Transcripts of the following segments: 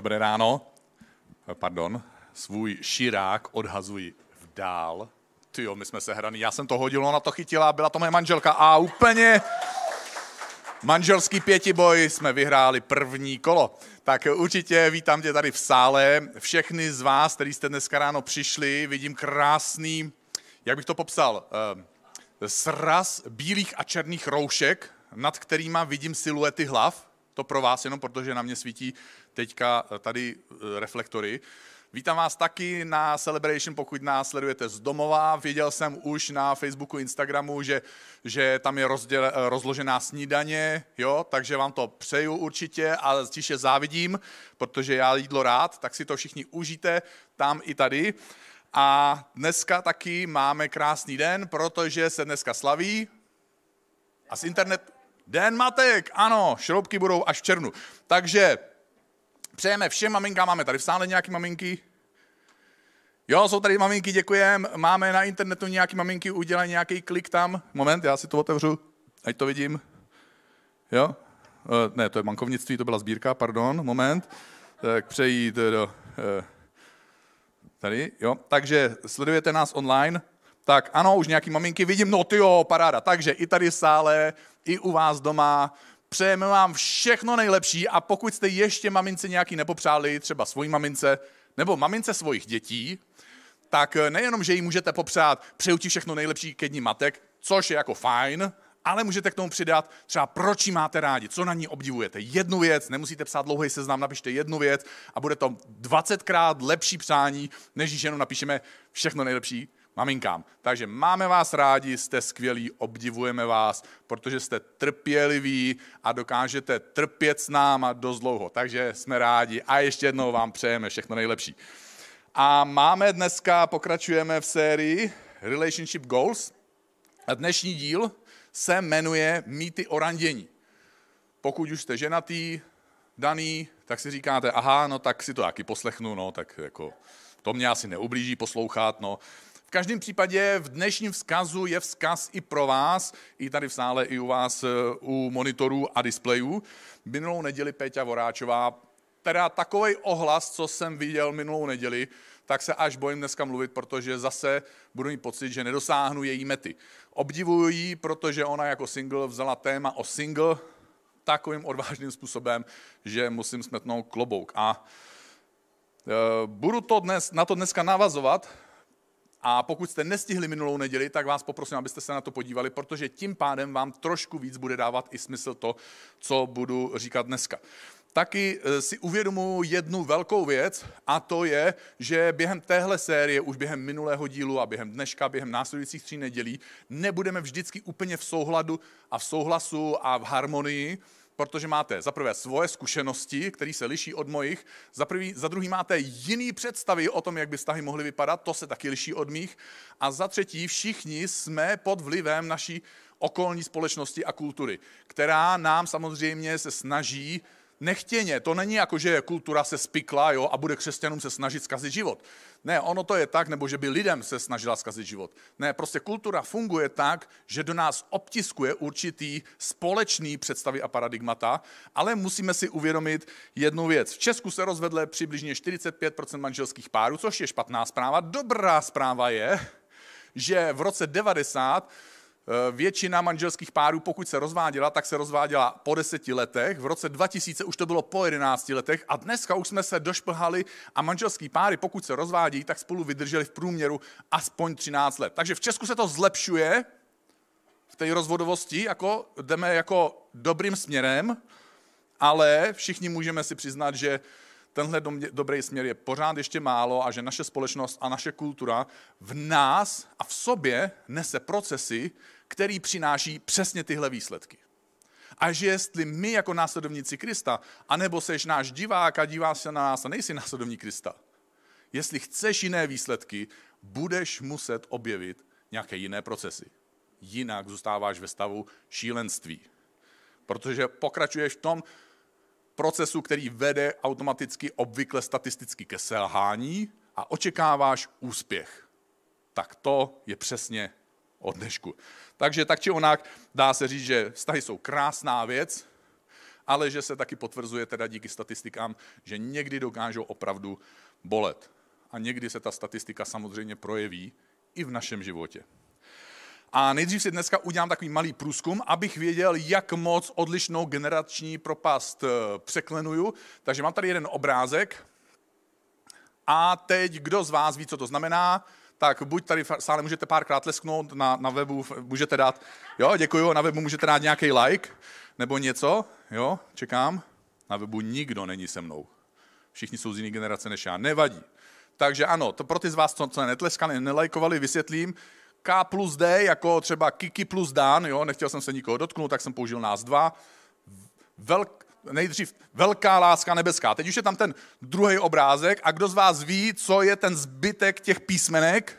Dobré ráno. Pardon, svůj širák odhazuji v dál. Ty jo, my jsme se hraný. Já jsem to hodil, ona to chytila, byla to moje manželka a úplně manželský pětiboj jsme vyhráli první kolo. Tak určitě vítám tě tady v sále. Všechny z vás, kteří jste dneska ráno přišli, vidím krásný, jak bych to popsal, eh, sraz bílých a černých roušek, nad kterýma vidím siluety hlav. To pro vás jenom, protože na mě svítí teďka tady eh, reflektory. Vítám vás taky na Celebration, pokud nás sledujete z domova. Viděl jsem už na Facebooku, Instagramu, že, že tam je rozděl, eh, rozložená snídaně, jo, takže vám to přeju určitě a tiše závidím, protože já jídlo rád, tak si to všichni užijte tam i tady. A dneska taky máme krásný den, protože se dneska slaví. A z internet... Den matek, ano, šroubky budou až v červnu. Takže přejeme všem maminkám, máme tady v sále nějaké maminky? Jo, jsou tady maminky, děkujem. Máme na internetu nějaké maminky, udělají nějaký klik tam. Moment, já si to otevřu, ať to vidím. Jo? E, ne, to je bankovnictví, to byla sbírka, pardon, moment. Tak přejít do... E, tady, jo. Takže sledujete nás online. Tak ano, už nějaký maminky vidím, no ty jo, paráda. Takže i tady v sále, i u vás doma, přejeme vám všechno nejlepší a pokud jste ještě mamince nějaký nepopřáli, třeba svojí mamince, nebo mamince svých dětí, tak nejenom, že jí můžete popřát, přeju ti všechno nejlepší ke dní matek, což je jako fajn, ale můžete k tomu přidat třeba, proč ji máte rádi, co na ní obdivujete. Jednu věc, nemusíte psát dlouhý seznam, napište jednu věc a bude to 20krát lepší přání, než když jenom napíšeme všechno nejlepší maminkám. Takže máme vás rádi, jste skvělí, obdivujeme vás, protože jste trpěliví a dokážete trpět s náma dost dlouho. Takže jsme rádi a ještě jednou vám přejeme všechno nejlepší. A máme dneska, pokračujeme v sérii Relationship Goals. A dnešní díl se jmenuje Mýty o randění. Pokud už jste ženatý, daný, tak si říkáte, aha, no tak si to taky poslechnu, no tak jako to mě asi neublíží poslouchat, no. V každém případě v dnešním vzkazu je vzkaz i pro vás, i tady v sále, i u vás u monitorů a displejů. Minulou neděli Péťa Voráčová, teda takový ohlas, co jsem viděl minulou neděli, tak se až bojím dneska mluvit, protože zase budu mít pocit, že nedosáhnu její mety. Obdivuji ji, protože ona jako single vzala téma o single takovým odvážným způsobem, že musím smetnout klobouk. A e, budu to dnes, na to dneska navazovat, a pokud jste nestihli minulou neděli, tak vás poprosím, abyste se na to podívali, protože tím pádem vám trošku víc bude dávat i smysl to, co budu říkat dneska. Taky eh, si uvědomuji jednu velkou věc a to je, že během téhle série, už během minulého dílu a během dneška, během následujících tří nedělí, nebudeme vždycky úplně v souhladu a v souhlasu a v harmonii, protože máte za prvé svoje zkušenosti, které se liší od mojich, za, prvý, za druhý máte jiný představy o tom, jak by vztahy mohly vypadat, to se taky liší od mých, a za třetí všichni jsme pod vlivem naší okolní společnosti a kultury, která nám samozřejmě se snaží nechtěně. To není jako, že kultura se spikla jo, a bude křesťanům se snažit zkazit život. Ne, ono to je tak, nebo že by lidem se snažila zkazit život. Ne, prostě kultura funguje tak, že do nás obtiskuje určitý společný představy a paradigmata, ale musíme si uvědomit jednu věc. V Česku se rozvedle přibližně 45% manželských párů, což je špatná zpráva. Dobrá zpráva je, že v roce 90 Eh, většina manželských párů, pokud se rozváděla, tak se rozváděla po deseti letech. V roce 2000 už to bylo po 11 letech a dneska už jsme se došplhali a manželský páry, pokud se rozvádí, tak spolu vydrželi v průměru aspoň 13 let. Takže v Česku se to zlepšuje v té rozvodovosti, jako jdeme jako dobrým směrem, ale všichni můžeme si přiznat, že tenhle dobrý směr je pořád ještě málo a že naše společnost a naše kultura v nás a v sobě nese procesy, který přináší přesně tyhle výsledky. A že jestli my jako následovníci Krista, anebo seš náš divák a díváš se na nás a nejsi následovník Krista, jestli chceš jiné výsledky, budeš muset objevit nějaké jiné procesy. Jinak zůstáváš ve stavu šílenství. Protože pokračuješ v tom, procesu, který vede automaticky obvykle statisticky ke selhání a očekáváš úspěch. Tak to je přesně od dnešku. Takže tak či onak dá se říct, že vztahy jsou krásná věc, ale že se taky potvrzuje teda díky statistikám, že někdy dokážou opravdu bolet. A někdy se ta statistika samozřejmě projeví i v našem životě. A nejdřív si dneska udělám takový malý průzkum, abych věděl, jak moc odlišnou generační propast eh, překlenuju. Takže mám tady jeden obrázek. A teď, kdo z vás ví, co to znamená, tak buď tady v sále můžete párkrát lesknout, na, na webu můžete dát, jo, děkuju, na webu můžete dát nějaký like, nebo něco, jo, čekám. Na webu nikdo není se mnou. Všichni jsou z jiné generace než já, nevadí. Takže ano, to pro ty z vás, co, co netleskali, nelajkovali, vysvětlím. K plus D, jako třeba Kiki plus Dan, jo, nechtěl jsem se nikoho dotknout, tak jsem použil nás dva. Velk, nejdřív velká láska nebeská. Teď už je tam ten druhý obrázek a kdo z vás ví, co je ten zbytek těch písmenek?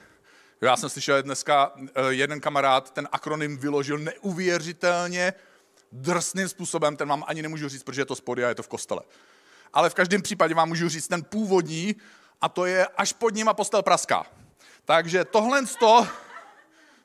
Já jsem slyšel dneska, eh, jeden kamarád ten akronym vyložil neuvěřitelně drsným způsobem, ten vám ani nemůžu říct, protože je to spody a je to v kostele. Ale v každém případě vám můžu říct ten původní, a to je až pod ním a postel praská. Takže tohle to,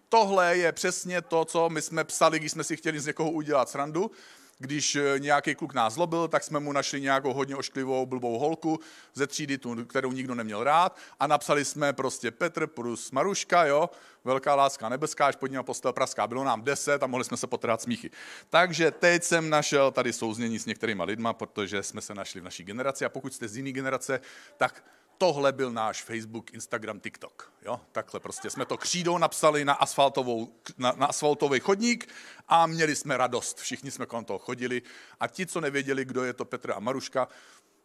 tohle je přesně to, co my jsme psali, když jsme si chtěli z někoho udělat srandu když eh, nějaký kluk nás zlobil, tak jsme mu našli nějakou hodně ošklivou, blbou holku ze třídy, tu, kterou nikdo neměl rád a napsali jsme prostě Petr plus Maruška, jo, velká láska nebeská, až pod ním postel praská. Bylo nám deset a mohli jsme se potrhat smíchy. Takže teď jsem našel tady souznění s některýma lidma, protože jsme se našli v naší generaci a pokud jste z jiné generace, tak tohle byl náš Facebook, Instagram, TikTok. Jo? Takhle prostě jsme to křídou napsali na, asfaltovou, na, na asfaltový chodník a měli jsme radost. Všichni jsme kolem toho chodili a ti, co nevěděli, kdo je to Petr a Maruška,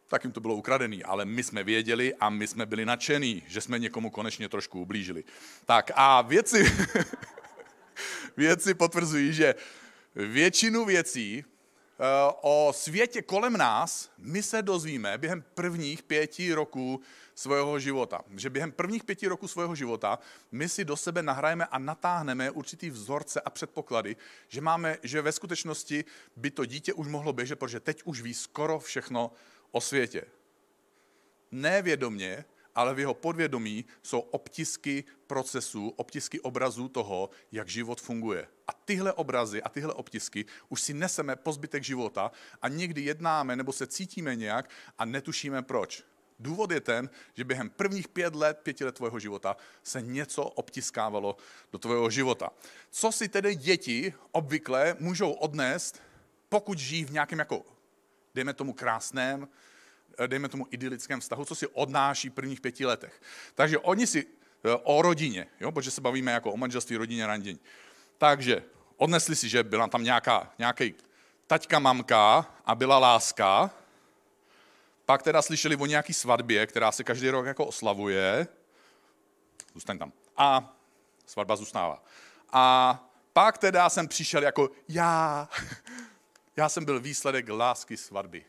tak jim to bylo ukradený, ale my jsme věděli a my jsme byli nadšení, že jsme někomu konečně trošku ublížili. Tak a věci, věci potvrzují, že většinu věcí, o světě kolem nás my se dozvíme během prvních pěti roků svého života. Že během prvních pěti roků svého života my si do sebe nahrajeme a natáhneme určitý vzorce a předpoklady, že, máme, že ve skutečnosti by to dítě už mohlo běžet, protože teď už ví skoro všechno o světě. Nevědomě, ale v jeho podvědomí jsou obtisky procesů, obtisky obrazů toho, jak život funguje. A tyhle obrazy a tyhle obtisky už si neseme po zbytek života a někdy jednáme nebo se cítíme nějak a netušíme proč. Důvod je ten, že během prvních pět let, pěti let tvého života se něco obtiskávalo do tvého života. Co si tedy děti obvykle můžou odnést, pokud žijí v nějakém jako, dejme tomu krásném, dejme tomu, idylickém vztahu, co si odnáší v prvních pěti letech. Takže oni si eh, o rodině, jo, protože se bavíme jako o manželství, rodině, randění. Takže odnesli si, že byla tam nějaká, nějaký taťka, mamka a byla láska, pak teda slyšeli o nějaký svatbě, která se každý rok jako oslavuje, zůstaň tam, a svatba zůstává. A pak teda jsem přišel jako já, já jsem byl výsledek lásky svatby.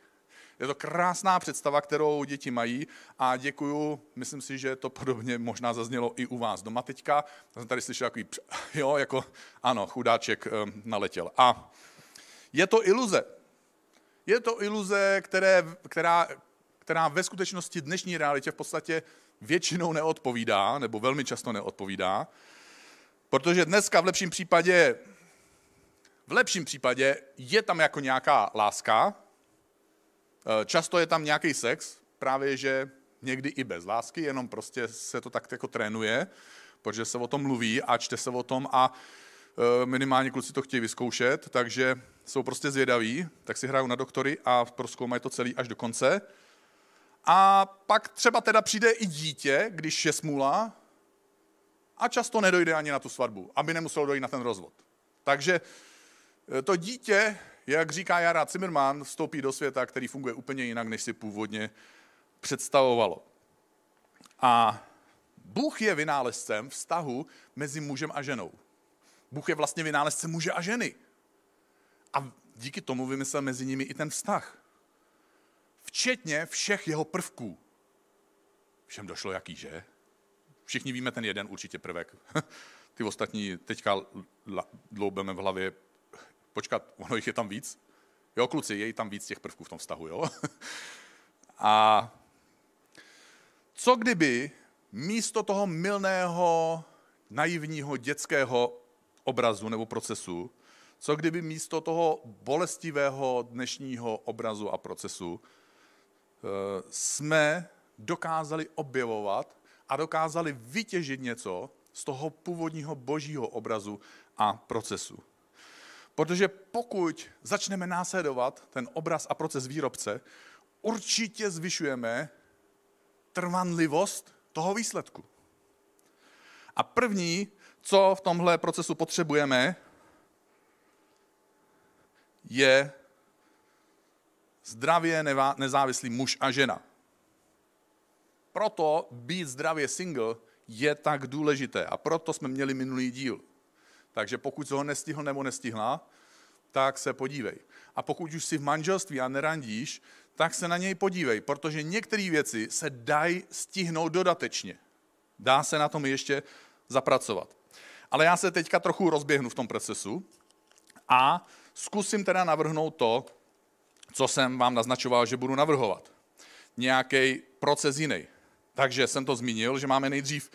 Je to krásná představa, kterou děti mají a děkuju, myslím si, že to podobně možná zaznělo i u vás doma teďka. Já jsem tady slyšel takový, jo, jako ano, chudáček um, naletěl. A je to iluze. Je to iluze, které, která, která ve skutečnosti dnešní realitě v podstatě většinou neodpovídá, nebo velmi často neodpovídá, protože dneska v lepším případě v lepším případě je tam jako nějaká láska, Eh, často je tam nějaký sex, právě že někdy i bez lásky, jenom prostě se to tak jako trénuje, protože se o tom mluví a čte se o tom a eh, minimálně kluci to chtějí vyzkoušet, takže jsou prostě zvědaví, tak si hrajou na doktory a proskoumají to celý až do konce. A pak třeba teda přijde i dítě, když je smůla, a často nedojde ani na tu svatbu, aby nemuselo dojít na ten rozvod. Takže eh, to dítě jak říká Jara Zimmerman, vstoupí do světa, který funguje úplně jinak, než si původně představovalo. A Bůh je vynálezcem vztahu mezi mužem a ženou. Bůh je vlastně vynálezcem muže a ženy. A díky tomu vymyslel mezi nimi i ten vztah. Včetně všech jeho prvků. Všem došlo jaký, že? Všichni víme ten jeden určitě prvek. Ty ostatní teďka dloubeme v hlavě, počkat, ono jich je tam víc. Jo, kluci, je tam víc těch prvků v tom vztahu, jo? A co kdyby místo toho milného, naivního, dětského obrazu nebo procesu, Co kdyby místo toho bolestivého dnešního obrazu a procesu eh, jsme dokázali objevovat a dokázali vytěžit něco z toho původního božího obrazu a procesu. Protože pokud začneme následovat ten obraz a proces výrobce, určitě zvyšujeme trvanlivost toho výsledku. A první, co v tomhle procesu potřebujeme, je zdravě nezávislý muž a žena. Proto být zdravě single je tak důležité a proto jsme měli minulý díl. Takže pokud ho nestihl nebo nestihla, tak se podívej. A pokud už jsi v manželství a nerandíš, tak se na něj podívej, protože některé věci se dají stihnout dodatečně. Dá se na tom ještě zapracovat. Ale já se teďka trochu rozběhnu v tom procesu a zkusím teda navrhnout to, co jsem vám naznačoval, že budu navrhovat. Nějaký proces jiný. Takže jsem to zmínil, že máme nejdřív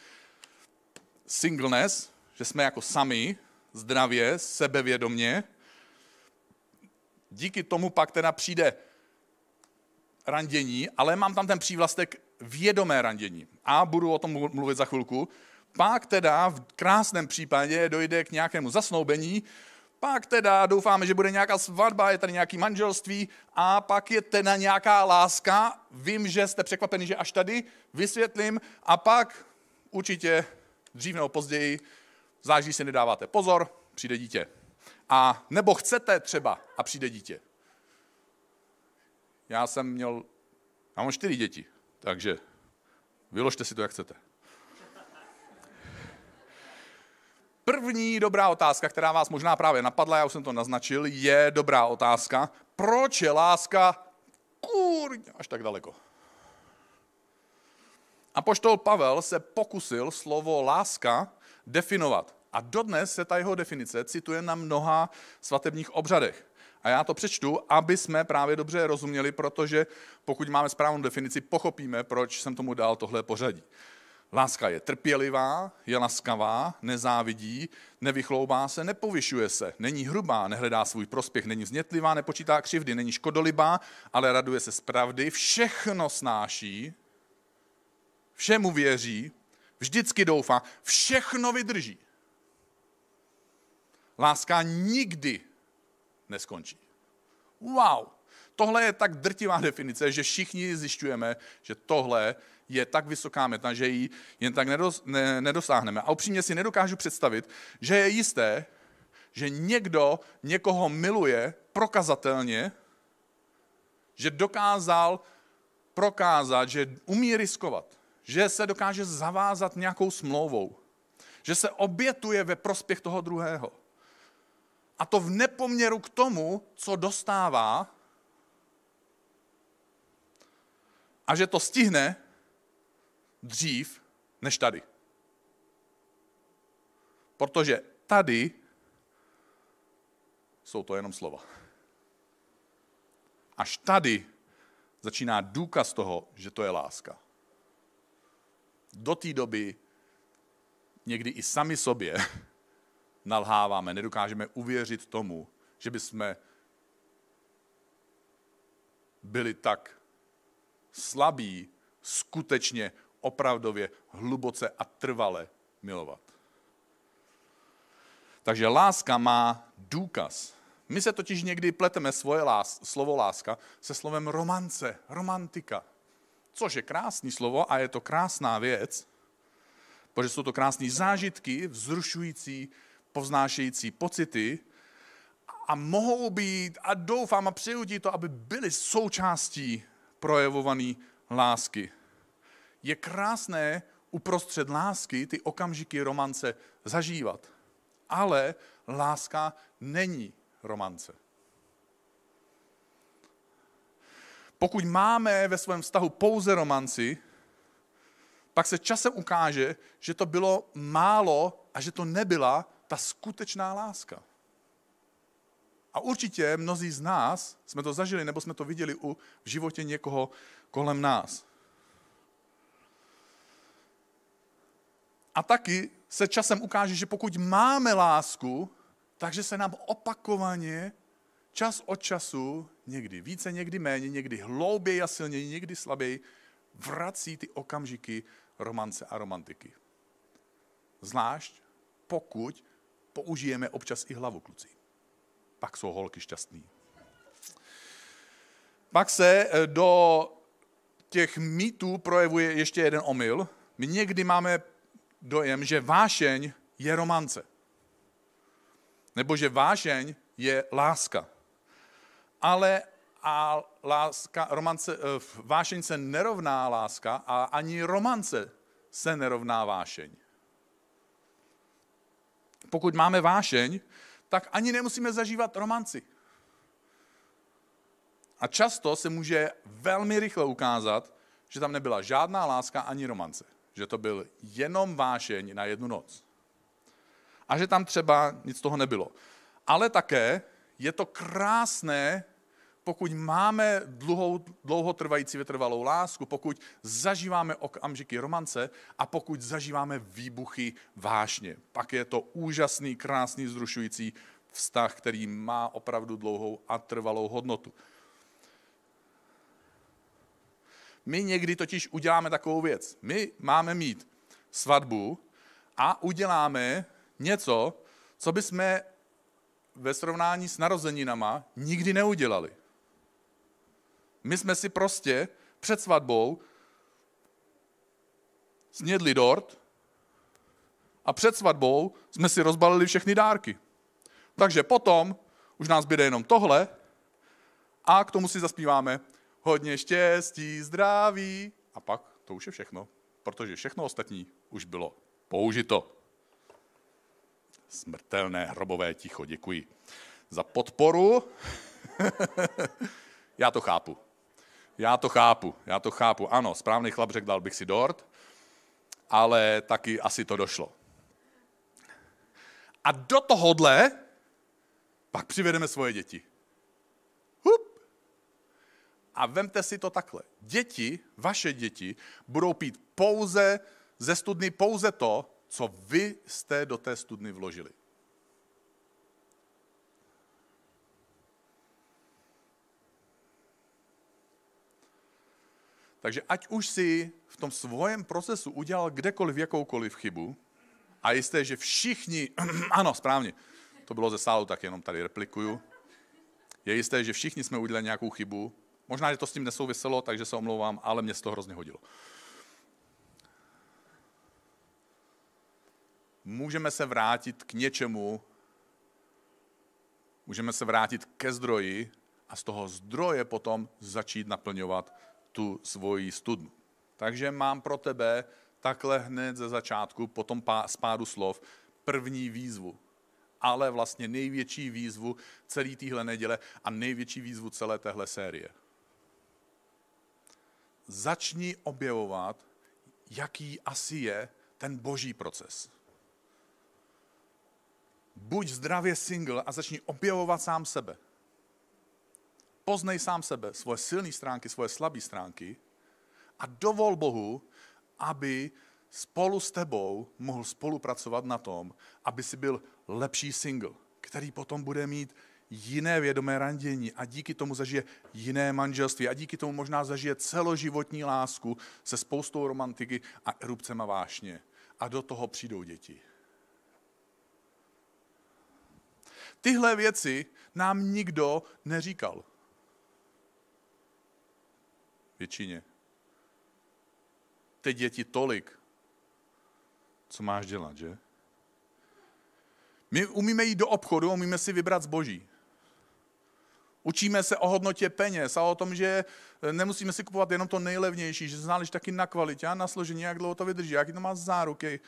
singleness, že jsme jako sami, zdravě, sebevědomně. Díky tomu pak teda přijde randění, ale mám tam ten přívlastek vědomé randění. A budu o tom mluvit za chvilku. Pak teda v krásném případě dojde k nějakému zasnoubení, pak teda doufáme, že bude nějaká svatba, je tady nějaký manželství a pak je teda nějaká láska. Vím, že jste překvapeni, že až tady vysvětlím a pak určitě dřív nebo později, záží si nedáváte pozor, přijde dítě. A nebo chcete třeba a přijde dítě. Já jsem měl, já mám čtyři děti, takže vyložte si to, jak chcete. První dobrá otázka, která vás možná právě napadla, já už jsem to naznačil, je dobrá otázka. Proč je láska kurň až tak daleko? A poštol Pavel se pokusil slovo láska definovat. A dodnes se ta jeho definice cituje na mnoha svatebních obřadech. A já to přečtu, aby jsme právě dobře rozuměli, protože pokud máme správnou definici, pochopíme, proč jsem tomu dal tohle pořadí. Láska je trpělivá, je laskavá, nezávidí, nevychloubá se, nepovyšuje se, není hrubá, nehledá svůj prospěch, není vznětlivá, nepočítá křivdy, není škodolibá, ale raduje se z pravdy, všechno snáší, všemu věří, vždycky doufá, všechno vydrží. Láska nikdy neskončí. Wow! Tohle je tak drtivá definice, že všichni zjišťujeme, že tohle je tak vysoká meta, že ji jen tak nedos, ne, nedosáhneme. A upřímně si nedokážu představit, že je jisté, že někdo někoho miluje prokazatelně, že dokázal prokázat, že umí riskovat, že se dokáže zavázat nějakou smlouvou, že se obětuje ve prospěch toho druhého. A to v nepoměru k tomu, co dostává, a že to stihne dřív než tady. Protože tady jsou to jenom slova. Až tady začíná důkaz toho, že to je láska. Do té doby někdy i sami sobě nalháváme, nedokážeme uvěřit tomu, že bychom byli tak slabí skutečně opravdově, hluboce a trvale milovat. Takže láska má důkaz. My se totiž někdy pleteme svoje lás, slovo láska se slovem romance, romantika. Což je krásný slovo a je to krásná věc, protože jsou to krásné zážitky, vzrušující, povznášející pocity a mohou být, a doufám a přeju ti to, aby byly součástí projevované lásky je krásné uprostřed lásky ty okamžiky romance zažívat. Ale láska není romance. Pokud máme ve svém vztahu pouze romanci, pak se časem ukáže, že to bylo málo a že to nebyla ta skutečná láska. A určitě mnozí z nás jsme to zažili nebo jsme to viděli u, v životě někoho kolem nás. A taky se časem ukáže, že pokud máme lásku, Takže se nám opakovaně, čas od času, někdy více, někdy méně, někdy hlouběji a silněji, někdy slaběji, vrací ty okamžiky romance a romantiky. Zvlášť pokud použijeme občas i hlavu, kluci. Pak jsou holky šťastný. Pak se eh, do těch mýtů projevuje ještě jeden omyl. My někdy máme dojem, že vášeň je romance. Nebo že vášeň je láska. Ale a láska, romance, eh, vášeň se nerovná láska a ani romance se nerovná vášeň. Pokud máme vášeň, tak ani nemusíme zažívat romanci. A často se může velmi rychle ukázat, že tam nebyla žádná láska ani romance. Že to byl jenom vášeň na jednu noc. A že tam třeba nic toho nebylo. Ale také je to krásné, pokud máme dlouhou, dlouhotrvající vytrvalou lásku, pokud zažíváme okamžiky romance a pokud zažíváme výbuchy vášně. Pak je to úžasný, krásný, zrušující vztah, který má opravdu dlouhou a trvalou hodnotu. My někdy totiž uděláme takovou věc. My máme mít svatbu a uděláme něco, co bychom ve srovnání s narozeninama nikdy neudělali. My jsme si prostě před svatbou snědli dort a před svatbou jsme si rozbalili všechny dárky. Takže potom už nás bude jenom tohle a k tomu si zaspíváme hodně štěstí, zdraví a pak to už je všechno, protože všechno ostatní už bylo použito. Smrtelné hrobové ticho, děkuji za podporu. Já to chápu. Já to chápu, já to chápu. Ano, správný chlap řekl, dal bych si dort, ale taky asi to došlo. A do tohohle pak přivedeme svoje děti. Hup. A vemte si to takhle. Děti, vaše děti, budou pít pouze ze studny pouze to, co vy jste do té studny vložili. Takže ať už si v tom svém procesu udělal kdekoliv jakoukoliv chybu, a jisté, že všichni, ano, správně, to bylo ze sálu, tak jenom tady replikuju, je jisté, že všichni jsme udělali nějakou chybu, možná, že to s tím nesouviselo, takže se omlouvám, ale mě se to hrozně hodilo. Můžeme se vrátit k něčemu, můžeme se vrátit ke zdroji a z toho zdroje potom začít naplňovat tu svoji studnu. Takže mám pro tebe takhle hned ze začátku, po tom spádu slov, první výzvu. Ale vlastně největší výzvu celé téhle neděle a největší výzvu celé téhle série. Začni objevovat, jaký asi je ten boží proces. Buď zdravě single a začni objevovat sám sebe poznej sám sebe, svoje silné stránky, svoje slabé stránky a dovol Bohu, aby spolu s tebou mohl spolupracovat na tom, aby si byl lepší single, který potom bude mít jiné vědomé randění a díky tomu zažije jiné manželství a díky tomu možná zažije celoživotní lásku se spoustou romantiky a erupcema vášně. A do toho přijdou děti. Tyhle věci nám nikdo neříkal většině. Teď je ti tolik, co máš dělat, že? My umíme jít do obchodu, umíme si vybrat zboží. Učíme se o hodnotě peněz a o tom, že nemusíme si kupovat jenom to nejlevnější, že záleží taky na kvalitě a na složení, jak dlouho to vydrží, jaký to má záruky.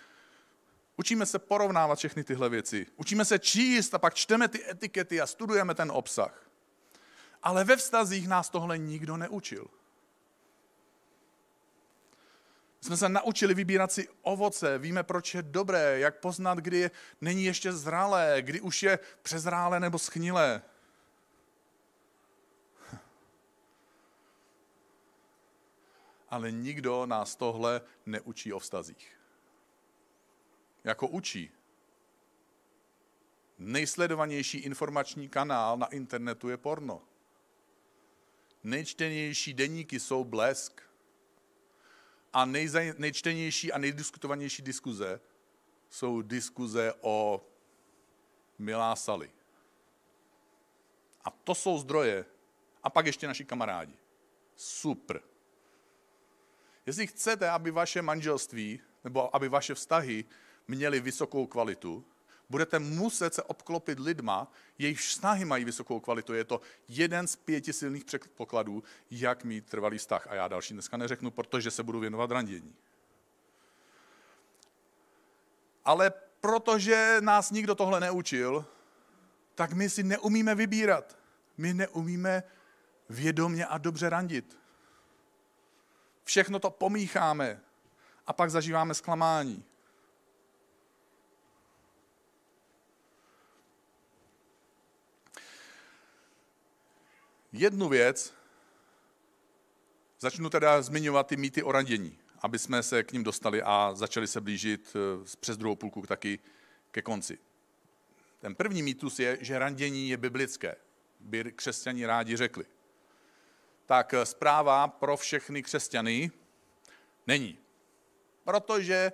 Učíme se porovnávat všechny tyhle věci. Učíme se číst a pak čteme ty etikety a studujeme ten obsah. Ale ve vztazích nás tohle nikdo neučil jsme se naučili vybírat si ovoce, víme, proč je dobré, jak poznat, kdy není ještě zralé, kdy už je přezrálé nebo schnilé. Ale nikdo nás tohle neučí o vztazích. Jako učí. nejsledovanější informační kanál na internetu je porno. Nejčtenější deníky jsou blesk. A nejčtenější a nejdiskutovanější diskuze jsou diskuze o Milá Sally. A to jsou zdroje. A pak ještě naši kamarádi. Super. Jestli chcete, aby vaše manželství nebo aby vaše vztahy měly vysokou kvalitu, budete muset se obklopit lidma, jejich vztahy mají vysokou kvalitu. Je to jeden z pěti silných předpokladů, jak mít trvalý vztah. A já další dneska neřeknu, protože se budu věnovat randění. Ale protože nás nikdo tohle neučil, tak my si neumíme vybírat. My neumíme vědomě a dobře randit. Všechno to pomícháme a pak zažíváme zklamání. Jednu věc, začnu teda zmiňovat ty mýty o randění, aby jsme se k ním dostali a začali se blížit eh, přes druhou půlku taky ke konci. Ten první mýtus je, že randění je biblické. By křesťani rádi řekli. Tak eh, zpráva pro všechny křesťany není. Protože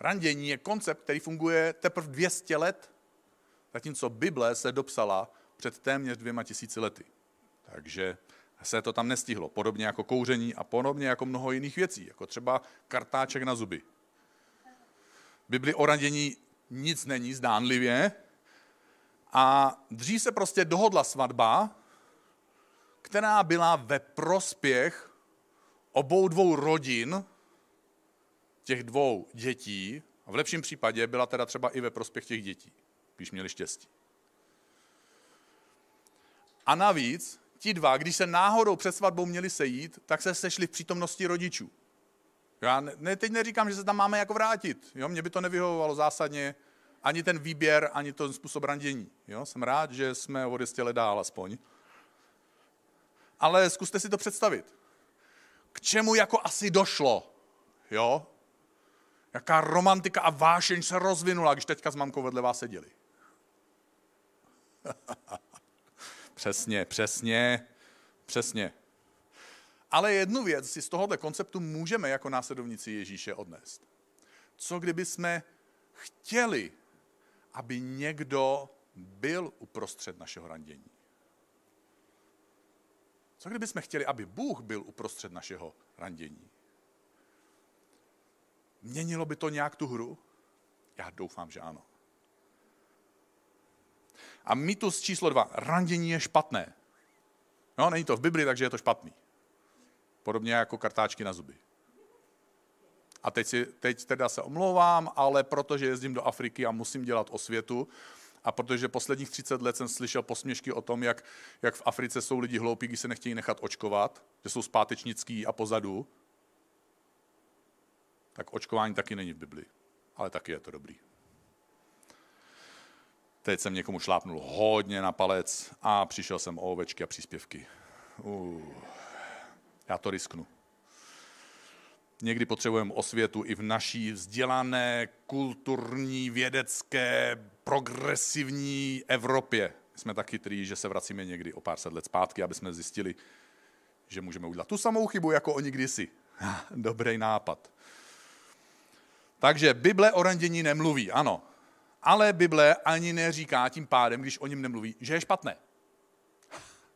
randění je koncept, který funguje teprve 200 let, zatímco Bible se dopsala před téměř dvěma tisíci lety. Takže se to tam nestihlo. Podobně jako kouření a podobně jako mnoho jiných věcí, jako třeba kartáček na zuby. Bibli o randění nic není zdánlivě a dřív se prostě dohodla svatba, která byla ve prospěch obou dvou rodin, těch dvou dětí, a v lepším případě byla teda třeba i ve prospěch těch dětí, když měli štěstí. A navíc ti dva, když se náhodou před svatbou měli sejít, tak se sešli v přítomnosti rodičů. Já ne, teď neříkám, že se tam máme jako vrátit. Jo? Mně by to nevyhovovalo zásadně ani ten výběr, ani ten způsob randění. Jo? Jsem rád, že jsme odjistěli dál aspoň. Ale zkuste si to představit. K čemu jako asi došlo? Jo? Jaká romantika a vášeň se rozvinula, když teďka s mamkou vedle vás seděli. Přesně, přesně, přesně. Ale jednu věc si z tohohle konceptu můžeme jako následovníci Ježíše odnést. Co kdyby jsme chtěli, aby někdo byl uprostřed našeho randění? Co kdyby jsme chtěli, aby Bůh byl uprostřed našeho randění? Měnilo by to nějak tu hru? Já doufám, že ano. A mýtus číslo dva. Randění je špatné. No, není to v Bibli, takže je to špatný. Podobně jako kartáčky na zuby. A teď, si, teď teda se omlouvám, ale protože jezdím do Afriky a musím dělat osvětu, a protože posledních 30 let jsem slyšel posměšky o tom, jak, jak v Africe jsou lidi hloupí, když se nechtějí nechat očkovat, že jsou zpátečnický a pozadu, tak očkování taky není v Bibli. Ale taky je to dobrý. Teď jsem někomu šlápnul hodně na palec a přišel jsem o ovečky a příspěvky. Uh, já to risknu. Někdy potřebujeme osvětu i v naší vzdělané, kulturní, vědecké, progresivní Evropě. Jsme tak chytrý, že se vracíme někdy o pár set let zpátky, aby jsme zjistili, že můžeme udělat tu samou chybu jako oni kdysi. Dobrý nápad. Takže Bible o randění nemluví, ano ale Bible ani neříká tím pádem, když o něm nemluví, že je špatné.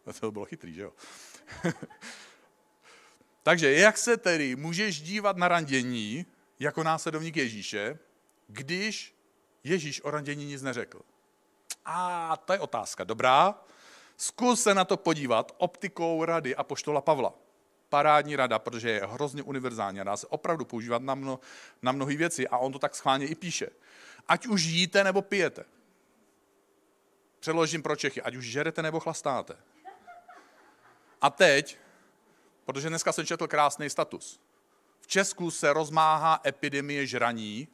to bylo chytrý, že jo? Takže jak se tedy můžeš dívat na randění jako následovník Ježíše, když Ježíš o randění nic neřekl? A to je otázka. Dobrá. Zkus se na to podívat optikou rady a poštola Pavla. Parádní rada, protože je hrozně univerzální a dá se opravdu používat na, mno, na mnohé věci a on to tak schválně i píše ať už jíte nebo pijete. Přeložím pro Čechy, ať už žerete nebo chlastáte. A teď, protože dneska jsem četl krásný status. V Česku se rozmáhá epidemie žraní,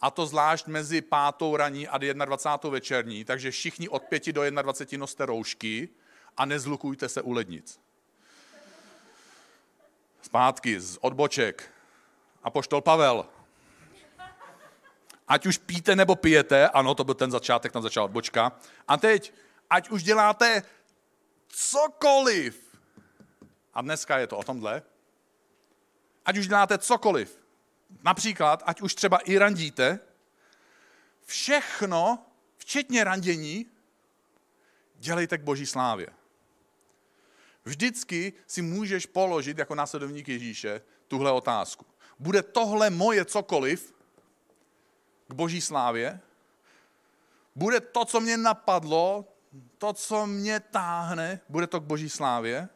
a to zvlášť mezi pátou raní a 21. večerní, takže všichni od 5 do 21 noste roušky a nezlukujte se u lednic. Zpátky z odboček. A poštol Pavel Ať už píte nebo pijete, ano, to byl ten začátek, tam začala bočka. A teď, ať už děláte cokoliv. A dneska je to o tomhle. Ať už děláte cokoliv. Například, ať už třeba i randíte, všechno, včetně randění, dělejte k boží slávě. Vždycky si můžeš položit jako následovník Ježíše tuhle otázku. Bude tohle moje cokoliv k boží slávě? Bude to, co mě napadlo, to, co mě táhne, bude to k boží slávě?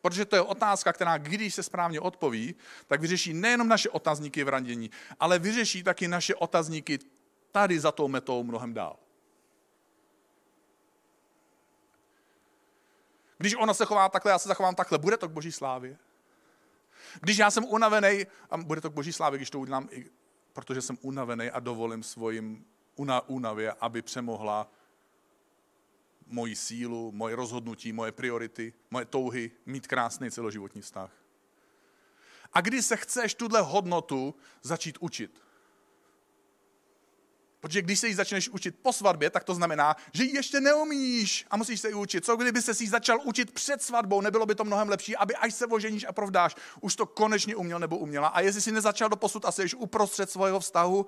Protože to je otázka, která, když se správně odpoví, tak vyřeší nejenom naše otazníky v randění, ale vyřeší taky naše otazníky tady za tou metou mnohem dál. Když ona se chová takhle, já se zachovám takhle, bude to k boží slávě? Když já jsem unavený, a bude to k boží slávě, když to udělám, protože jsem unavený a dovolím svojim únavě, aby přemohla moji sílu, moje rozhodnutí, moje priority, moje touhy, mít krásný celoživotní vztah. A když se chceš tuhle hodnotu začít učit, Protože když se jí začneš učit po svatbě, tak to znamená, že ji ještě neumíš a musíš se ji učit. Co kdyby se si začal učit před svatbou, nebylo by to mnohem lepší, aby až se oženíš a provdáš, už to konečně uměl nebo uměla. A jestli si nezačal do posud a jsi uprostřed svého vztahu,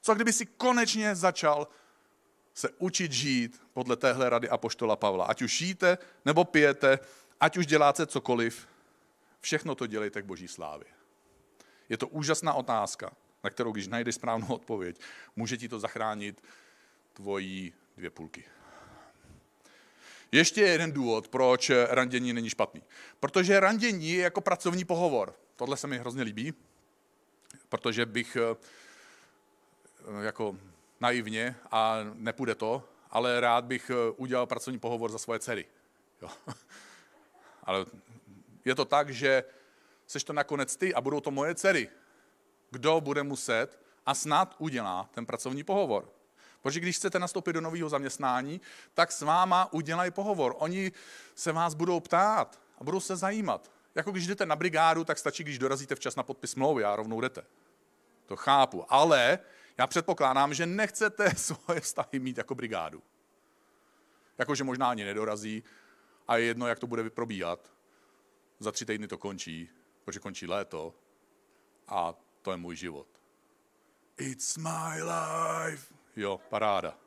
co kdyby si konečně začal se učit žít podle téhle rady Apoštola Pavla. Ať už žijete nebo pijete, ať už děláte cokoliv, všechno to dělejte k boží slávě. Je to úžasná otázka na kterou, když najdeš správnou odpověď, může ti to zachránit tvojí dvě půlky. Ještě jeden důvod, proč randění není špatný. Protože randění je jako pracovní pohovor. Tohle se mi hrozně líbí, protože bych eh, jako naivně, a nepůjde to, ale rád bych eh, udělal pracovní pohovor za svoje dcery. Jo. Ale je to tak, že seš to nakonec ty a budou to moje dcery kdo bude muset a snad udělá ten pracovní pohovor. Protože když chcete nastoupit do nového zaměstnání, tak s váma udělají pohovor. Oni se vás budou ptát a budou se zajímat. Jako když jdete na brigádu, tak stačí, když dorazíte včas na podpis smlouvy a rovnou jdete. To chápu. Ale já předpokládám, že nechcete svoje vztahy mít jako brigádu. Jakože možná ani nedorazí a je jedno, jak to bude probíhat. Za tři týdny to končí, protože končí léto a to je můj život. It's my life. Jo, paráda.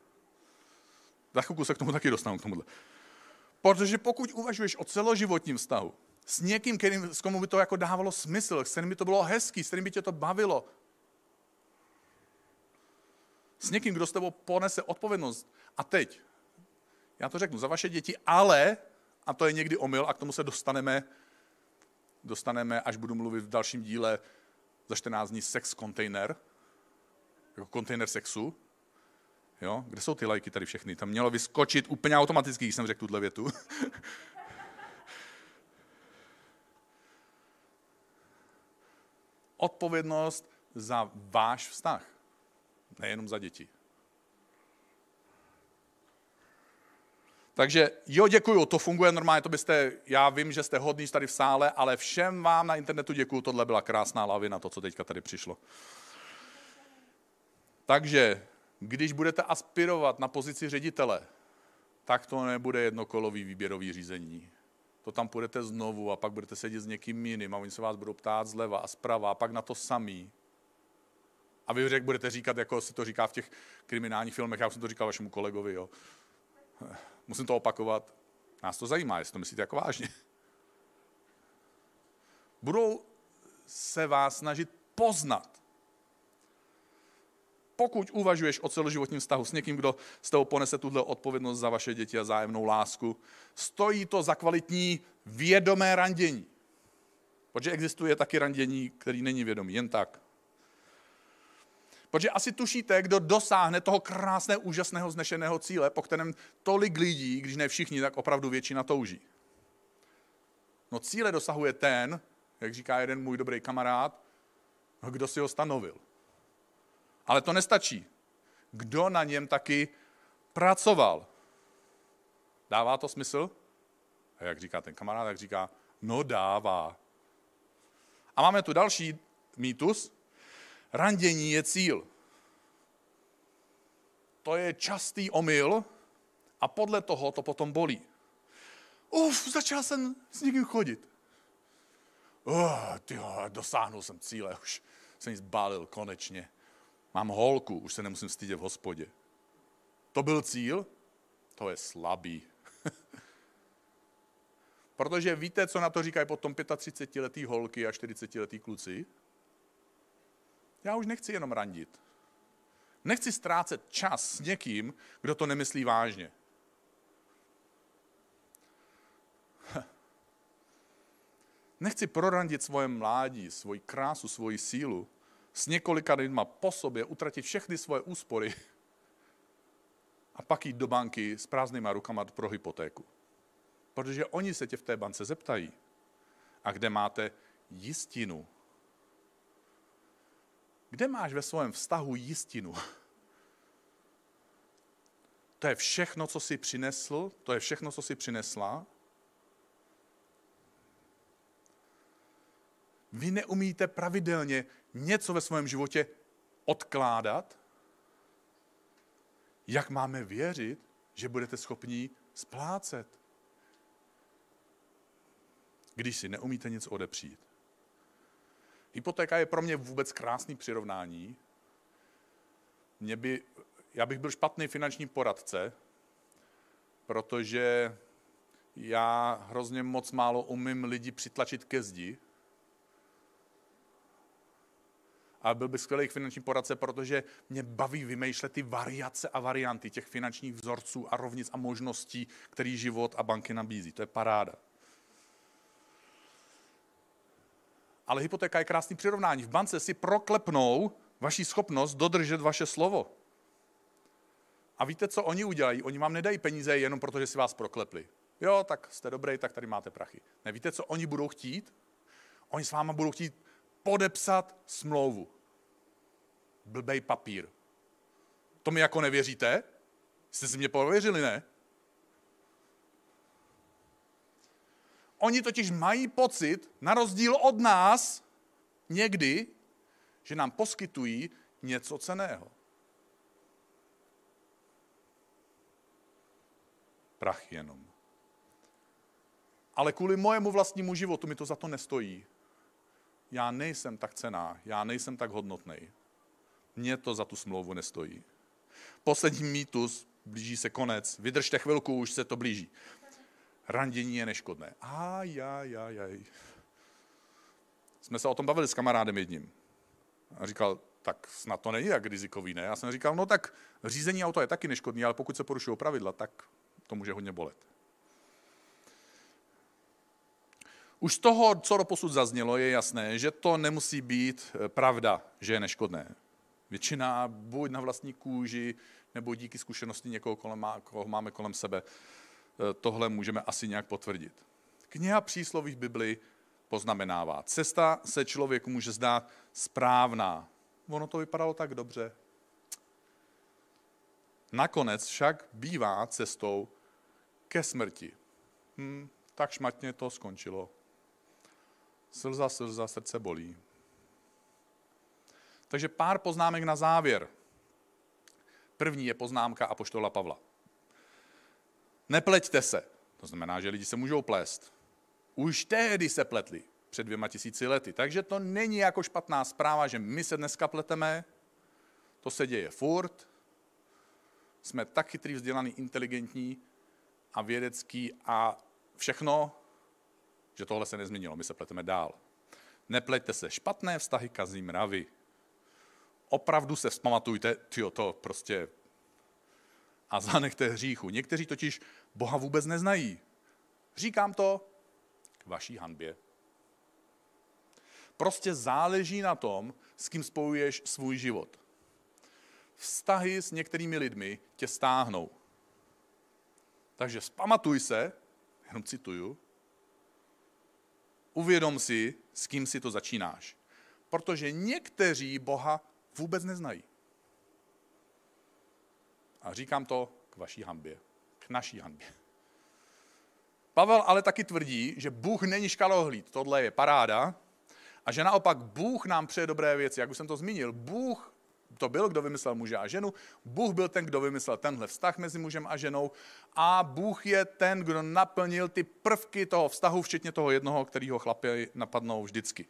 Za chvilku se k tomu taky dostanu, k tomuhle. Protože pokud uvažuješ o celoživotním vztahu, s někým, kterým, s komu by to jako dávalo smysl, s kterým by to bylo hezký, s kterým by tě to bavilo, s někým, kdo s tebou ponese odpovědnost. A teď, já to řeknu, za vaše děti, ale, a to je někdy omyl, a k tomu se dostaneme, dostaneme, až budu mluvit v dalším díle za 14 dní sex kontejner, jako kontejner sexu. Jo? Kde jsou ty lajky tady všechny? Tam mělo vyskočit úplně automaticky, když jsem řekl tuhle větu. Odpovědnost za váš vztah, nejenom za děti. Takže jo, děkuju, to funguje normálně, to byste, já vím, že jste hodný tady v sále, ale všem vám na internetu děkuju, tohle byla krásná lavina, to, co teďka tady přišlo. Takže, když budete aspirovat na pozici ředitele, tak to nebude jednokolový výběrový řízení. To tam půjdete znovu a pak budete sedět s někým jiným a oni se vás budou ptát zleva a zprava a pak na to samý. A vy budete říkat, jako se to říká v těch kriminálních filmech, já už jsem to říkal vašemu kolegovi, jo musím to opakovat. Nás to zajímá, jestli to myslíte jako vážně. Budou se vás snažit poznat. Pokud uvažuješ o celoživotním vztahu s někým, kdo z toho ponese tuhle odpovědnost za vaše děti a zájemnou lásku, stojí to za kvalitní vědomé randění. Protože existuje taky randění, který není vědomý, jen tak. Protože asi tušíte, kdo dosáhne toho krásného, úžasného, znešeného cíle, po kterém tolik lidí, když ne všichni, tak opravdu většina touží. No cíle dosahuje ten, jak říká jeden můj dobrý kamarád, kdo si ho stanovil. Ale to nestačí. Kdo na něm taky pracoval. Dává to smysl? A jak říká ten kamarád, tak říká, no dává. A máme tu další mýtus, Randění je cíl. to je častý omyl a podle toho to potom bolí. Uf, začal jsem s někým chodit. Uh, tyjo, dosáhnul jsem cíle, už jsem ji zbalil konečně. Mám holku, už se nemusím stydět v hospodě. To byl cíl? To je slabý. Protože víte, co na to říkají potom 35-letý holky a 40-letý kluci? Já už nechci jenom randit. Nechci ztrácet čas s někým, kdo to nemyslí vážně. Nechci prorandit svoje mládí, svoji krásu, svoji sílu s několika lidma po sobě, utratit všechny svoje úspory a pak jít do banky s prázdnýma rukama pro hypotéku. Protože oni se tě v té bance zeptají. A kde máte jistinu? Kde máš ve svém vztahu jistinu? To je všechno, co jsi přinesl, to je všechno, co jsi přinesla. Vy neumíte pravidelně něco ve svém životě odkládat? Jak máme věřit, že budete schopni splácet? Když si neumíte nic odepřít. Hypotéka je pro mě vůbec krásný přirovnání. Mě by, já bych byl špatný finanční poradce, protože já hrozně moc málo umím lidi přitlačit ke zdi. A byl bych skvělý finanční poradce, protože mě baví vymýšlet ty variace a varianty těch finančních vzorců a rovnic a možností, který život a banky nabízí. To je paráda. Ale hypotéka je krásný přirovnání. V bance si proklepnou vaši schopnost dodržet vaše slovo. A víte, co oni udělají? Oni vám nedají peníze jenom proto, že si vás proklepli. Jo, tak jste dobrý, tak tady máte prachy. Ne, víte, co oni budou chtít? Oni s váma budou chtít podepsat smlouvu. Blbej papír. To mi jako nevěříte? Jste si mě pověřili, ne? Oni totiž mají pocit, na rozdíl od nás, někdy, že nám poskytují něco ceného. Prach jenom. Ale kvůli mojemu vlastnímu životu mi to za to nestojí. Já nejsem tak cená, já nejsem tak hodnotný. Mně to za tu smlouvu nestojí. Poslední mýtus, blíží se konec, vydržte chvilku, už se to blíží randění je neškodné. Aj, aj, aj, aj. Jsme se o tom bavili s kamarádem jedním. A říkal, tak snad to není tak rizikový, ne? Já jsem říkal, no tak řízení auta je taky neškodný, ale pokud se porušují pravidla, tak to může hodně bolet. Už z toho, co do posud zaznělo, je jasné, že to nemusí být eh, pravda, že je neškodné. Většina buď na vlastní kůži, nebo díky zkušenosti někoho, kolem, koho máme kolem sebe, tohle můžeme asi nějak potvrdit. Kniha přísloví v Bibli poznamenává, cesta se člověku může zdát správná. Ono to vypadalo tak dobře. Nakonec však bývá cestou ke smrti. Hm, tak šmatně to skončilo. Slza, slza, srdce bolí. Takže pár poznámek na závěr. První je poznámka Apoštola Pavla. Nepleťte se. To znamená, že lidi se můžou plést. Už tehdy se pletli, před dvěma tisíci lety. Takže to není jako špatná zpráva, že my se dneska pleteme, to se děje furt. Jsme tak chytrý, vzdělaný, inteligentní a vědecký a všechno, že tohle se nezměnilo, my se pleteme dál. Nepleťte se, špatné vztahy kazí mravy. Opravdu se vzpamatujte, tyjo, to prostě a zanechte hříchu. Někteří totiž Boha vůbec neznají. Říkám to k vaší hanbě. Prostě záleží na tom, s kým spojuješ svůj život. Vztahy s některými lidmi tě stáhnou. Takže zpamatuj se, jenom cituju, uvědom si, s kým si to začínáš. Protože někteří Boha vůbec neznají. A říkám to k vaší hambě, k naší hambě. Pavel ale taky tvrdí, že Bůh není škalohlíd, tohle je paráda, a že naopak Bůh nám přeje dobré věci, jak už jsem to zmínil. Bůh to byl, kdo vymyslel muže a ženu, Bůh byl ten, kdo vymyslel tenhle vztah mezi mužem a ženou a Bůh je ten, kdo naplnil ty prvky toho vztahu, včetně toho jednoho, kterýho chlapy napadnou vždycky.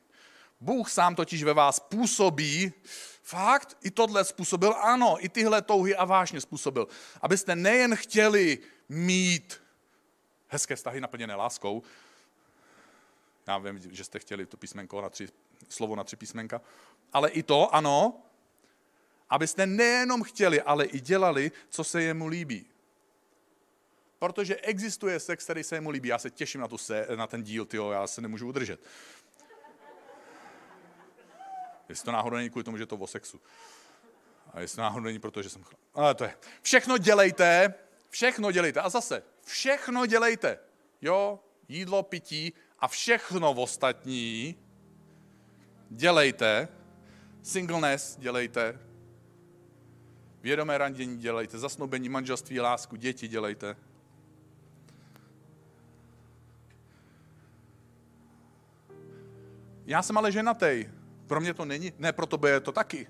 Bůh sám totiž ve vás působí, fakt, i tohle způsobil, ano, i tyhle touhy a vážně způsobil, abyste nejen chtěli mít hezké vztahy naplněné láskou, já vím, že jste chtěli to písmenko na tři, slovo na tři písmenka, ale i to, ano, abyste nejenom chtěli, ale i dělali, co se jemu líbí. Protože existuje sex, který se jemu líbí. Já se těším na, tu se, na ten díl, tyjo, já se nemůžu udržet. Jestli to náhodou není kvůli tomu, že je to o sexu. A jestli to náhodou není proto, že jsem chlap. Ale to je. Všechno dělejte, všechno dělejte. A zase, všechno dělejte. Jo, jídlo, pití a všechno ostatní dělejte. Singleness dělejte. Vědomé randění dělejte. Zasnoubení, manželství, lásku, děti dělejte. Já jsem ale ženatý. Pro mě to není. Ne, pro tebe je to taky.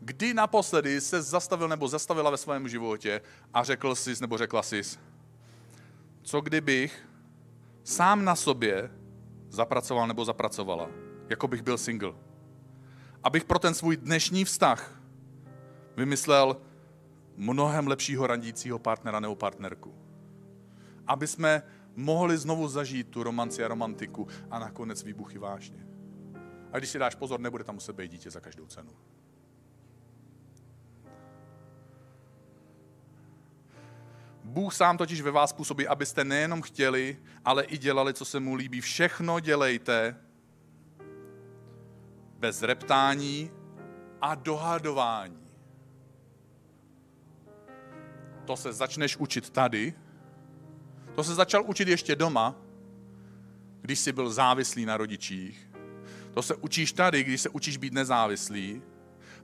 Kdy naposledy se zastavil nebo zastavila ve svém životě a řekl jsi nebo řekla jsi, co kdybych sám na sobě zapracoval nebo zapracovala, jako bych byl single. Abych pro ten svůj dnešní vztah vymyslel mnohem lepšího randícího partnera nebo partnerku. Aby jsme mohli znovu zažít tu romanci a romantiku a nakonec výbuchy vážně. A když si dáš pozor, nebude tam muset být dítě za každou cenu. Bůh sám totiž ve vás působí, abyste nejenom chtěli, ale i dělali, co se mu líbí. Všechno dělejte bez reptání a dohadování. To se začneš učit tady, to se začal učit ještě doma, když jsi byl závislý na rodičích. To se učíš tady, když se učíš být nezávislý.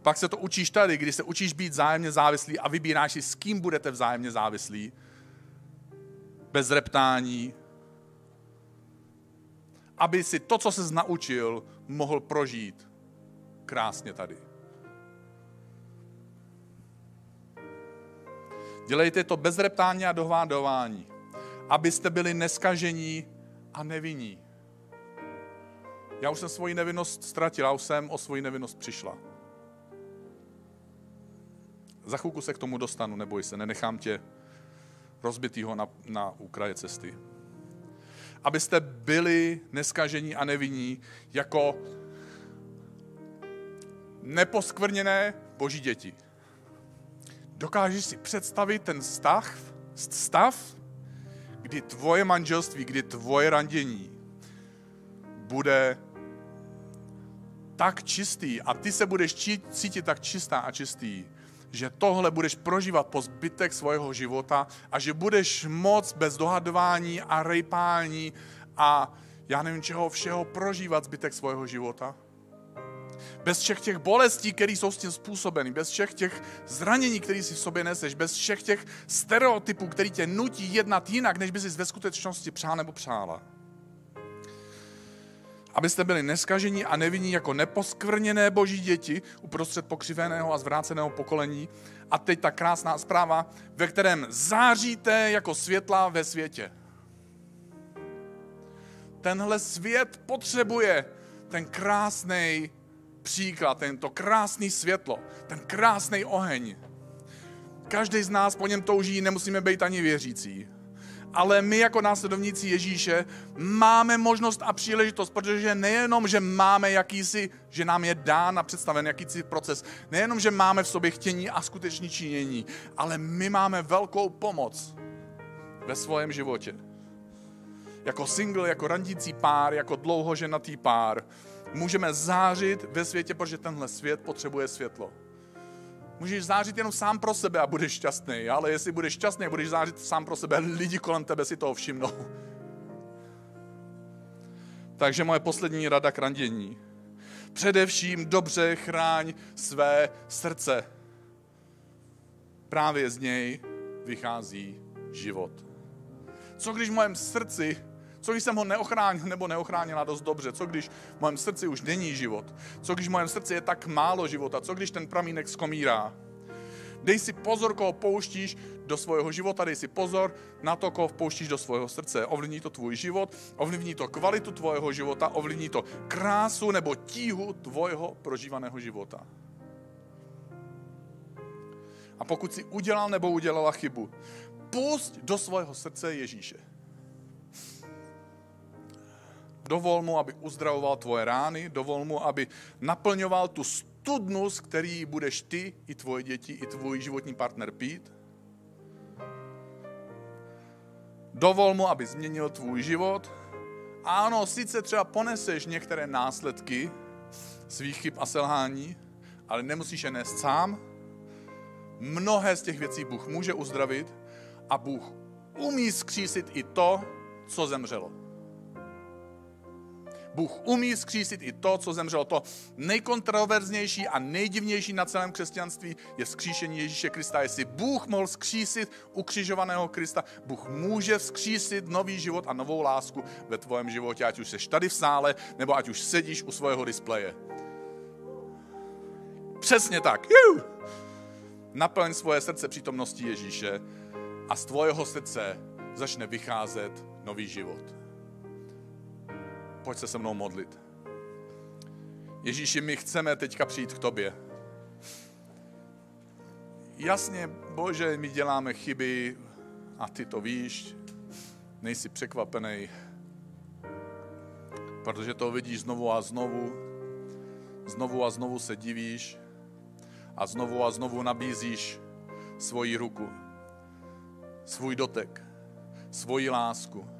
Pak se to učíš tady, když se učíš být vzájemně závislý a vybíráš si, s kým budete vzájemně závislí. Bez reptání. Aby si to, co se naučil, mohl prožít krásně tady. Dělejte to bez reptání a dohvádování abyste byli neskažení a nevinní. Já už jsem svoji nevinnost ztratil, já už jsem o svoji nevinnost přišla. Za chvilku se k tomu dostanu, neboj se, nenechám tě rozbitýho na, na úkraje cesty. Abyste byli neskažení a nevinní jako neposkvrněné boží děti. Dokážeš si představit ten stav, stav, kdy tvoje manželství, kdy tvoje randění bude tak čistý a ty se budeš cítit tak čistá a čistý, že tohle budeš prožívat po zbytek svého života a že budeš moc bez dohadování a rejpání a já nevím čeho všeho prožívat zbytek svého života. Bez všech těch bolestí, které jsou s tím způsobeny, bez všech těch zranění, které si v sobě neseš, bez všech těch stereotypů, který tě nutí jednat jinak, než by si ve skutečnosti přál nebo přála. Abyste byli neskažení a nevinní jako neposkvrněné boží děti uprostřed pokřiveného a zvráceného pokolení. A teď ta krásná zpráva, ve kterém záříte jako světla ve světě. Tenhle svět potřebuje ten krásný příklad, tento krásný světlo, ten krásný oheň. Každý z nás po něm touží, nemusíme být ani věřící. Ale my jako následovníci Ježíše máme možnost a příležitost, protože nejenom, že máme jakýsi, že nám je dán a představen jakýsi proces, nejenom, že máme v sobě chtění a skutečný činění, ale my máme velkou pomoc ve svém životě. Jako single, jako randící pár, jako dlouhoženatý pár, můžeme zářit ve světě, protože tenhle svět potřebuje světlo. Můžeš zářit jenom sám pro sebe a budeš šťastný, ale jestli budeš šťastný budeš zářit sám pro sebe, lidi kolem tebe si toho všimnou. Takže moje poslední rada k randění. Především dobře chráň své srdce. Právě z něj vychází život. Co když v mém srdci Co když jsem ho neochránil nebo neochránila dost dobře? Co když v mém srdci už není život? Co když v mém srdci je tak málo života? Co když ten pramínek skomírá? Dej si pozor, koho pouštíš do svého života, dej si pozor na to, koho pouštíš do svého srdce. Ovlivní to tvůj život, ovlivní to kvalitu tvého života, ovlivní to krásu nebo tíhu tvojho prožívaného života. A pokud si udělal nebo udělala chybu, pusť do svého srdce Ježíše. Dovol mu, aby uzdravoval tvoje rány, dovol mu, aby naplňoval tu studnu, z který budeš ty, i tvoje děti, i tvůj životní partner pít. Dovol mu, aby změnil tvůj život. Ano, sice třeba poneseš některé následky svých chyb a selhání, ale nemusíš je nést sám. Mnohé z těch věcí Bůh může uzdravit a Bůh umí skřísit i to, co zemřelo. Bůh umí skřísit i to, co zemřelo. To nejkontroverznější a nejdivnější na celém křesťanství je skříšení Ježíše Krista. Jestli Bůh mohl skřísit ukřižovaného Krista, Bůh může skřísit nový život a novou lásku ve tvém životě, ať už seš tady v sále, nebo ať už sedíš u svého displeje. Přesně tak. Juh! Naplň svoje srdce přítomností Ježíše a z tvojeho srdce začne vycházet nový život pojď se se mnou modlit. Ježíši, my chceme teďka přijít k tobě. Jasně, Bože, my děláme chyby a ty to víš, nejsi překvapený, protože to vidíš znovu a znovu, znovu a znovu se divíš a znovu a znovu nabízíš svoji ruku, svůj dotek, svoji lásku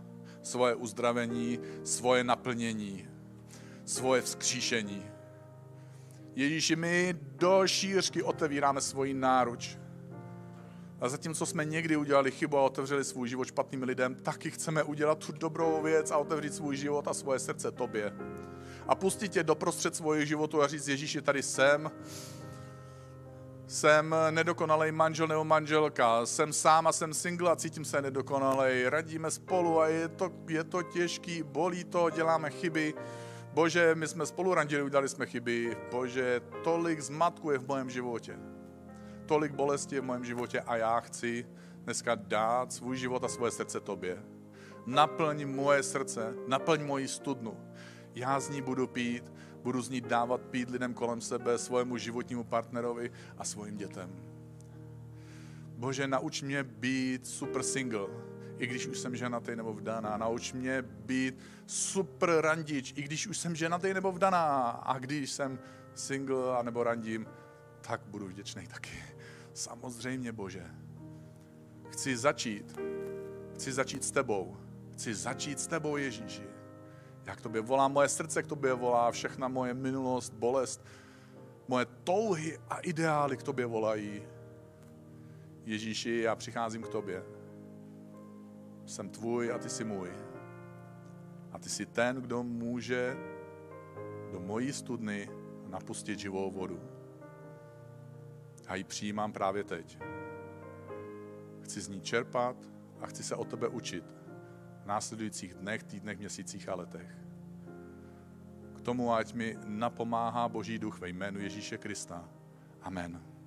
svoje uzdravení, svoje naplnění, svoje vzkříšení. Ježíši, my do šířky otevíráme svoji náruč. A zatímco jsme někdy udělali chybu a otevřeli svůj život špatným lidem, taky chceme udělat tu dobrou věc a otevřít svůj život a svoje srdce tobě. A pustit tě doprostřed svého životu a říct, Ježíši, tady jsem, jsem nedokonalý manžel nebo manželka, jsem sám a jsem single a cítím se nedokonalý, radíme spolu a je to, je to těžký, bolí to, děláme chyby. Bože, my jsme spolu randili, udělali jsme chyby. Bože, tolik zmatku je v mém životě. Tolik bolesti je v mém životě a já chci dneska dát svůj život a svoje srdce tobě. Naplň moje srdce, naplň moji studnu. Já z ní budu pít budu z ní dávat pít lidem kolem sebe, svojemu životnímu partnerovi a svým dětem. Bože, nauč mě být super single, i když už jsem ženatý nebo vdaná. Nauč mě být super randič, i když už jsem ženatý nebo vdaná. A když jsem single a nebo randím, tak budu vděčný taky. Samozřejmě, Bože. Chci začít. Chci začít s tebou. Chci začít s tebou, Ježíši. Já k tobě volám, moje srdce k tobě volá, všechna moje minulost, bolest, moje touhy a ideály k tobě volají. Ježíši, já přicházím k tobě. Jsem tvůj a ty jsi můj. A ty jsi ten, kdo může do mojí studny napustit živou vodu. A ji přijímám právě teď. Chci z ní čerpat a chci se o tebe učit následujících dnech, týdnech, měsících a letech. K tomu, ať mi napomáhá Boží duch ve jménu Ježíše Krista. Amen.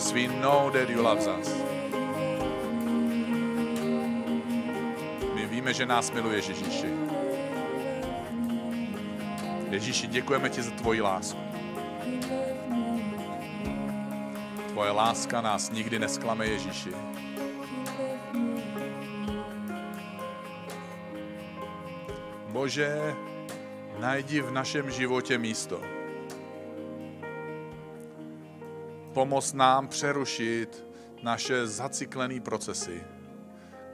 Jesus, we know that you love us. My víme, že nás miluješ, Ježíši. Ježíši, děkujeme ti za tvoji lásku. Tvoje láska nás nikdy nesklame, Ježíši. Bože, najdi v našem životě místo. Pomoz nám přerušit naše zacyklené procesy,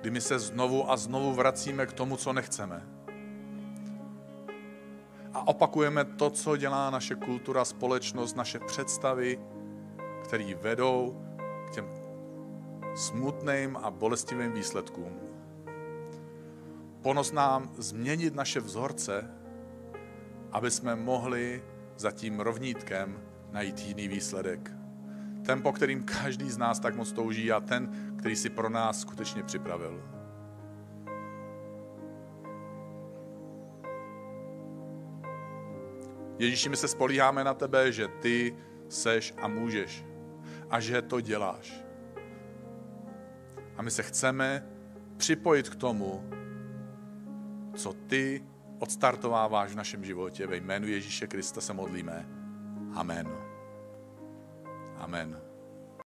kdy my se znovu a znovu vracíme k tomu, co nechceme. A opakujeme to, co dělá naše kultura, společnost, naše představy, které vedou k těm smutným a bolestivým výsledkům. Ponos nám změnit naše vzorce, aby jsme mohli za tím rovnítkem najít jiný výsledek. Ten, po kterým každý z nás tak moc touží a ten, který si pro nás skutečně připravil. Ježíši, my se spolíháme na tebe, že ty seš a můžeš a že to děláš. A my se chceme připojit k tomu, co ty odstartováváš v našem životě. Ve jménu Ježíše Krista se modlíme. Amen. Amen.